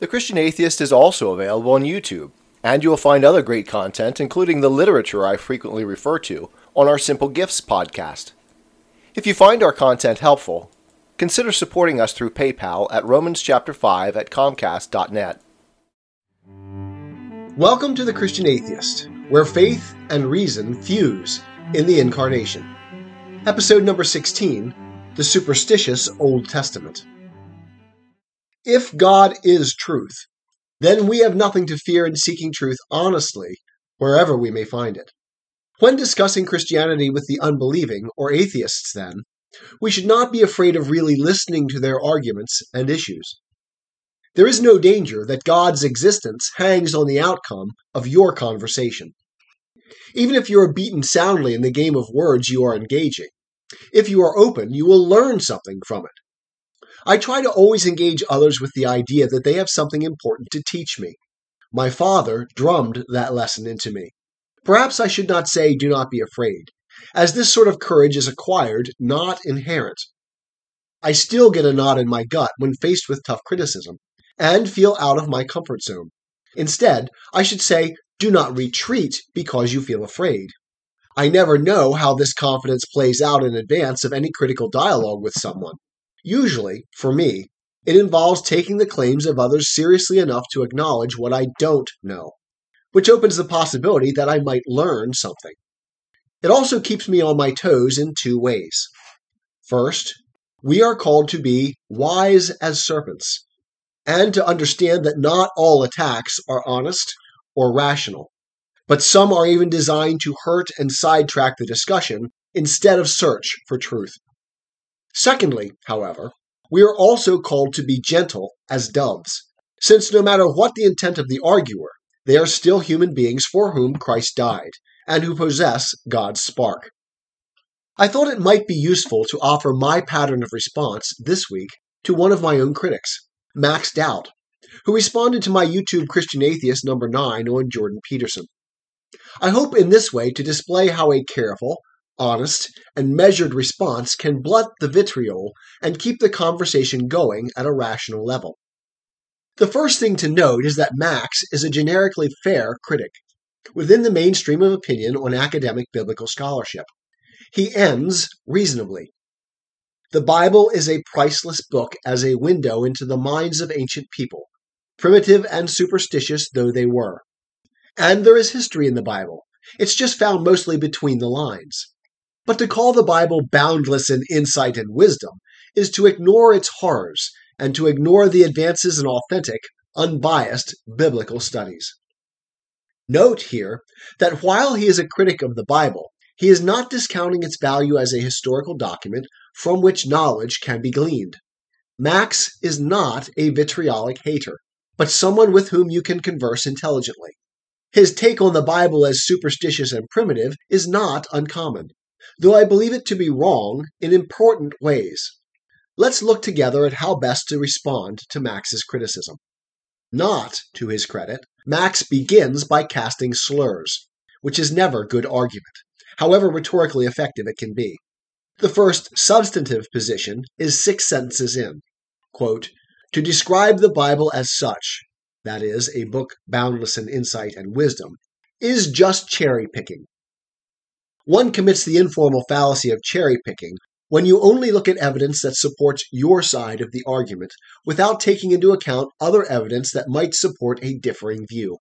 The Christian Atheist is also available on YouTube, and you will find other great content, including the literature I frequently refer to, on our Simple Gifts podcast. If you find our content helpful, consider supporting us through PayPal at Romans chapter 5 at comcast.net. Welcome to the Christian Atheist, where faith and reason fuse in the Incarnation. Episode number 16 The Superstitious Old Testament. If God is truth, then we have nothing to fear in seeking truth honestly wherever we may find it. When discussing Christianity with the unbelieving or atheists, then, we should not be afraid of really listening to their arguments and issues. There is no danger that God's existence hangs on the outcome of your conversation. Even if you are beaten soundly in the game of words you are engaging, if you are open, you will learn something from it. I try to always engage others with the idea that they have something important to teach me. My father drummed that lesson into me. Perhaps I should not say, do not be afraid, as this sort of courage is acquired, not inherent. I still get a knot in my gut when faced with tough criticism, and feel out of my comfort zone. Instead, I should say, do not retreat because you feel afraid. I never know how this confidence plays out in advance of any critical dialogue with someone. Usually, for me, it involves taking the claims of others seriously enough to acknowledge what I don't know, which opens the possibility that I might learn something. It also keeps me on my toes in two ways. First, we are called to be wise as serpents, and to understand that not all attacks are honest or rational, but some are even designed to hurt and sidetrack the discussion instead of search for truth. Secondly, however, we are also called to be gentle as doves, since no matter what the intent of the arguer, they are still human beings for whom Christ died, and who possess God's spark. I thought it might be useful to offer my pattern of response this week to one of my own critics, Max Doubt, who responded to my YouTube Christian Atheist number 9 on Jordan Peterson. I hope in this way to display how a careful, honest, and measured response can blunt the vitriol and keep the conversation going at a rational level. The first thing to note is that Max is a generically fair critic within the mainstream of opinion on academic biblical scholarship. He ends reasonably. The Bible is a priceless book as a window into the minds of ancient people, primitive and superstitious though they were. And there is history in the Bible. It's just found mostly between the lines. But to call the Bible boundless in insight and wisdom is to ignore its horrors and to ignore the advances in authentic, unbiased biblical studies. Note here that while he is a critic of the Bible, he is not discounting its value as a historical document from which knowledge can be gleaned. Max is not a vitriolic hater, but someone with whom you can converse intelligently. His take on the Bible as superstitious and primitive is not uncommon though I believe it to be wrong in important ways. Let's look together at how best to respond to Max's criticism. Not to his credit, Max begins by casting slurs, which is never good argument, however rhetorically effective it can be. The first substantive position is six sentences in. Quote, to describe the Bible as such, that is, a book boundless in insight and wisdom, is just cherry picking one commits the informal fallacy of cherry picking when you only look at evidence that supports your side of the argument without taking into account other evidence that might support a differing view.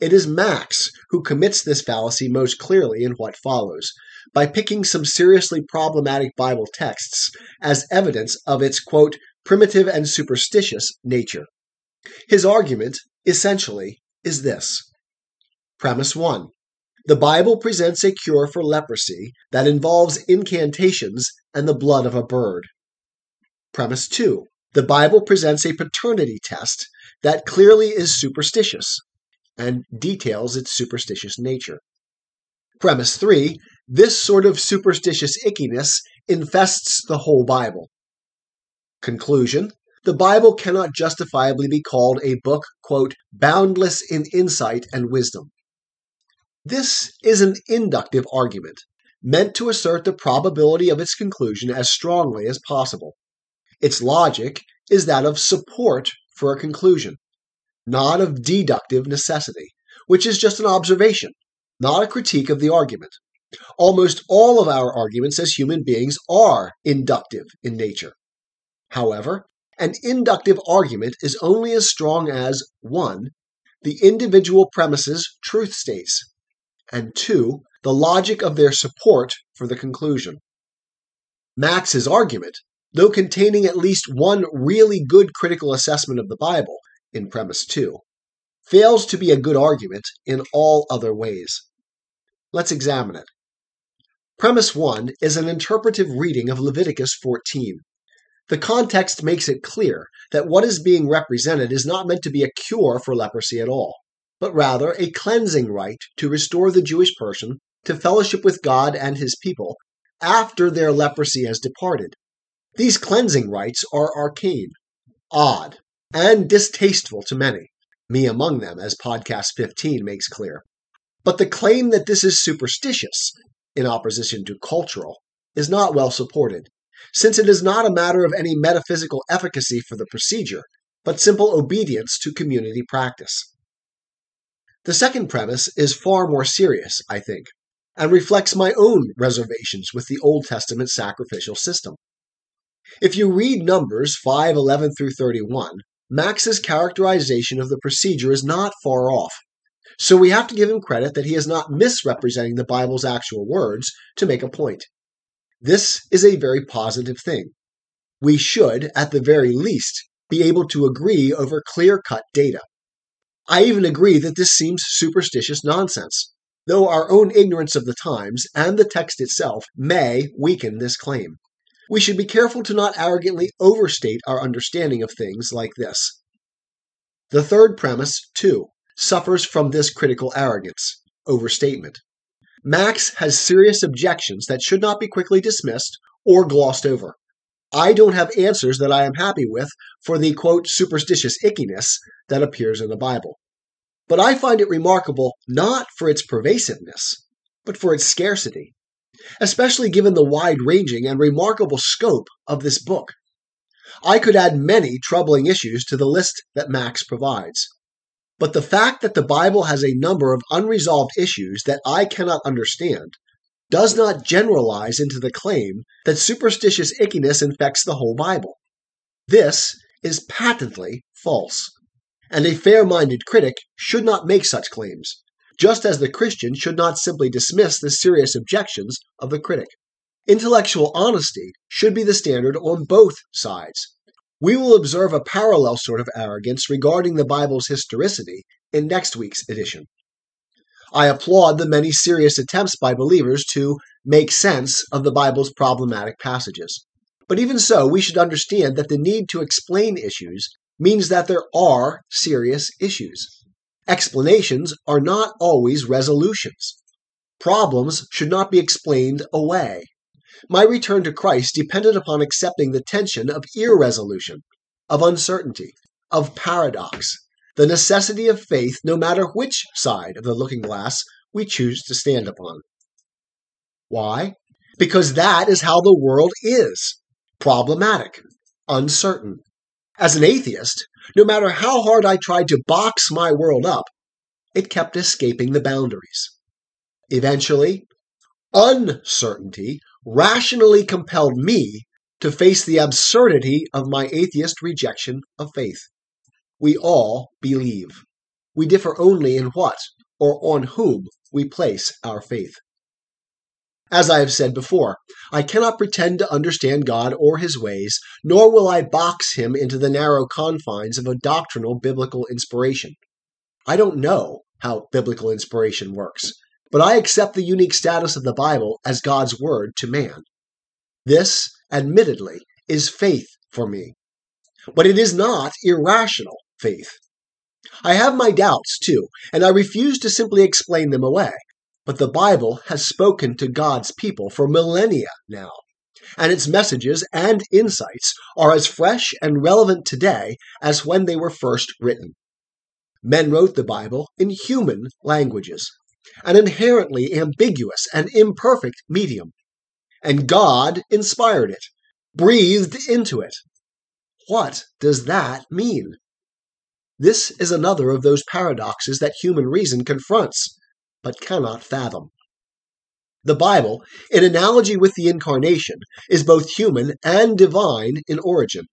It is Max who commits this fallacy most clearly in what follows, by picking some seriously problematic Bible texts as evidence of its, quote, primitive and superstitious nature. His argument, essentially, is this Premise 1 the Bible presents a cure for leprosy that involves incantations and the blood of a bird. Premise 2. The Bible presents a paternity test that clearly is superstitious and details its superstitious nature. Premise 3. This sort of superstitious ickiness infests the whole Bible. Conclusion the Bible cannot justifiably be called a book, quote, boundless in insight and wisdom. This is an inductive argument, meant to assert the probability of its conclusion as strongly as possible. Its logic is that of support for a conclusion, not of deductive necessity, which is just an observation, not a critique of the argument. Almost all of our arguments as human beings are inductive in nature. However, an inductive argument is only as strong as 1. the individual premises truth states, and 2. the logic of their support for the conclusion. Max's argument, though containing at least one really good critical assessment of the Bible in premise 2, fails to be a good argument in all other ways. Let's examine it. Premise 1 is an interpretive reading of Leviticus 14. The context makes it clear that what is being represented is not meant to be a cure for leprosy at all, but rather a cleansing rite to restore the Jewish person to fellowship with God and his people after their leprosy has departed. These cleansing rites are arcane, odd, and distasteful to many, me among them, as podcast 15 makes clear. But the claim that this is superstitious, in opposition to cultural, is not well supported, since it is not a matter of any metaphysical efficacy for the procedure, but simple obedience to community practice. The second premise is far more serious, I think, and reflects my own reservations with the Old Testament sacrificial system. If you read Numbers 5 11 through 31, Max's characterization of the procedure is not far off. So we have to give him credit that he is not misrepresenting the Bible's actual words to make a point. This is a very positive thing. We should, at the very least, be able to agree over clear cut data. I even agree that this seems superstitious nonsense though our own ignorance of the times and the text itself may weaken this claim. We should be careful to not arrogantly overstate our understanding of things like this. The third premise, too, suffers from this critical arrogance, overstatement. Max has serious objections that should not be quickly dismissed or glossed over. I don't have answers that I am happy with for the quote superstitious ickiness that appears in the Bible. But I find it remarkable not for its pervasiveness, but for its scarcity, especially given the wide ranging and remarkable scope of this book. I could add many troubling issues to the list that Max provides. But the fact that the Bible has a number of unresolved issues that I cannot understand does not generalize into the claim that superstitious ickiness infects the whole Bible. This is patently false and a fair minded critic should not make such claims, just as the Christian should not simply dismiss the serious objections of the critic. Intellectual honesty should be the standard on both sides. We will observe a parallel sort of arrogance regarding the Bible's historicity in next week's edition. I applaud the many serious attempts by believers to make sense of the Bible's problematic passages. But even so, we should understand that the need to explain issues means that there are serious issues. Explanations are not always resolutions. Problems should not be explained away. My return to Christ depended upon accepting the tension of irresolution, of uncertainty, of paradox, the necessity of faith, no matter which side of the looking glass we choose to stand upon. Why? Because that is how the world is problematic, uncertain, as an atheist, no matter how hard I tried to box my world up, it kept escaping the boundaries. Eventually, uncertainty rationally compelled me to face the absurdity of my atheist rejection of faith. We all believe. We differ only in what or on whom we place our faith. As I have said before, I cannot pretend to understand God or his ways, nor will I box him into the narrow confines of a doctrinal biblical inspiration. I don't know how biblical inspiration works, but I accept the unique status of the Bible as God's word to man. This, admittedly, is faith for me, but it is not irrational faith. I have my doubts, too, and I refuse to simply explain them away. But the Bible has spoken to God's people for millennia now, and its messages and insights are as fresh and relevant today as when they were first written. Men wrote the Bible in human languages, an inherently ambiguous and imperfect medium, and God inspired it, breathed into it. What does that mean? This is another of those paradoxes that human reason confronts, but cannot fathom. The Bible, in analogy with the Incarnation, is both human and divine in origin.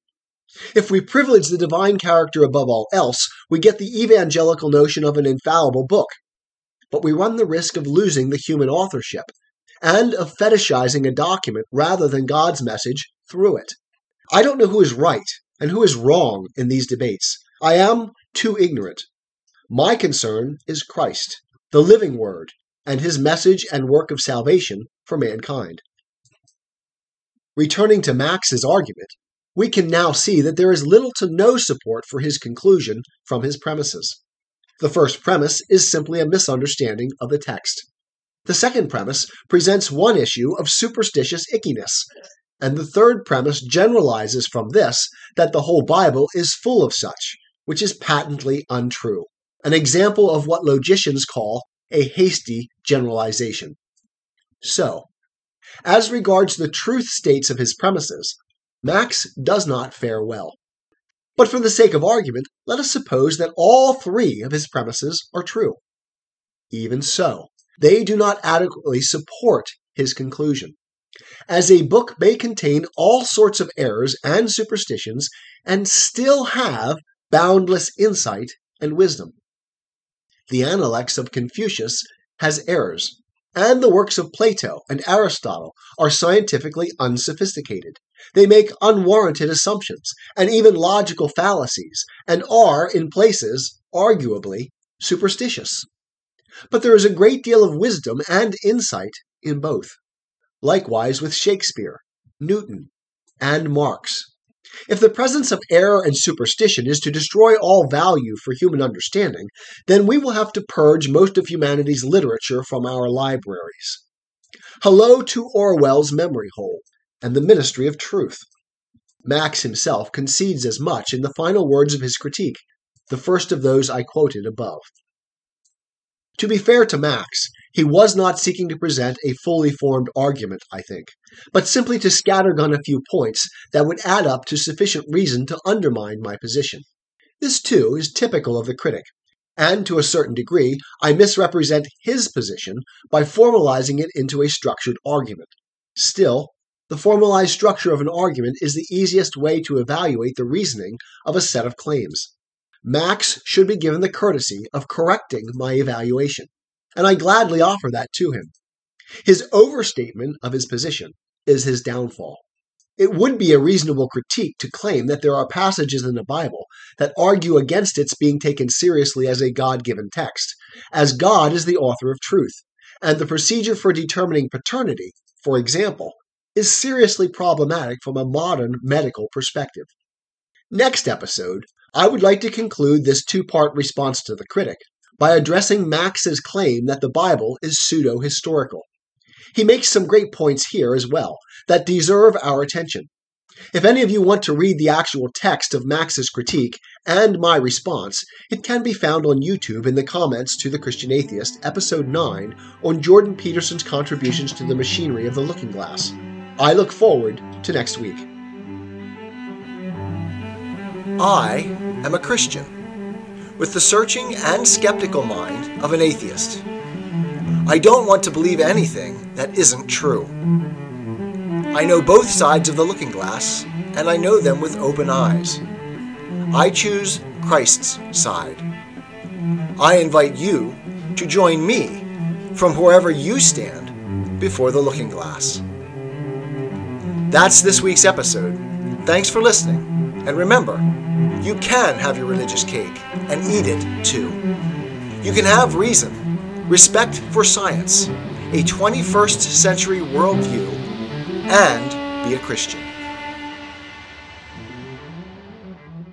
If we privilege the divine character above all else, we get the evangelical notion of an infallible book. But we run the risk of losing the human authorship and of fetishizing a document rather than God's message through it. I don't know who is right and who is wrong in these debates. I am too ignorant. My concern is Christ, the living Word, and his message and work of salvation for mankind. Returning to Max's argument, we can now see that there is little to no support for his conclusion from his premises. The first premise is simply a misunderstanding of the text. The second premise presents one issue of superstitious ickiness, and the third premise generalizes from this that the whole Bible is full of such, which is patently untrue. An example of what logicians call a hasty generalization. So, as regards the truth states of his premises, Max does not fare well. But for the sake of argument, let us suppose that all three of his premises are true. Even so, they do not adequately support his conclusion, as a book may contain all sorts of errors and superstitions and still have boundless insight and wisdom. The Analects of Confucius has errors, and the works of Plato and Aristotle are scientifically unsophisticated. They make unwarranted assumptions and even logical fallacies, and are, in places, arguably superstitious. But there is a great deal of wisdom and insight in both. Likewise with Shakespeare, Newton, and Marx. If the presence of error and superstition is to destroy all value for human understanding, then we will have to purge most of humanity's literature from our libraries. Hello to Orwell's memory hole and the Ministry of Truth. Max himself concedes as much in the final words of his critique, the first of those I quoted above. To be fair to Max, he was not seeking to present a fully formed argument, I think, but simply to scattergun a few points that would add up to sufficient reason to undermine my position. This, too, is typical of the critic, and to a certain degree, I misrepresent his position by formalizing it into a structured argument. Still, the formalized structure of an argument is the easiest way to evaluate the reasoning of a set of claims. Max should be given the courtesy of correcting my evaluation, and I gladly offer that to him. His overstatement of his position is his downfall. It would be a reasonable critique to claim that there are passages in the Bible that argue against its being taken seriously as a God given text, as God is the author of truth, and the procedure for determining paternity, for example, is seriously problematic from a modern medical perspective. Next episode, I would like to conclude this two part response to the critic by addressing Max's claim that the Bible is pseudo historical. He makes some great points here as well that deserve our attention. If any of you want to read the actual text of Max's critique and my response, it can be found on YouTube in the comments to The Christian Atheist, Episode 9, on Jordan Peterson's contributions to the machinery of the looking glass. I look forward to next week. I am a Christian, with the searching and skeptical mind of an atheist. I don't want to believe anything that isn't true. I know both sides of the looking glass, and I know them with open eyes. I choose Christ's side. I invite you to join me from wherever you stand before the looking glass. That's this week's episode. Thanks for listening. And remember, you can have your religious cake and eat it too. You can have reason, respect for science, a 21st century worldview, and be a Christian.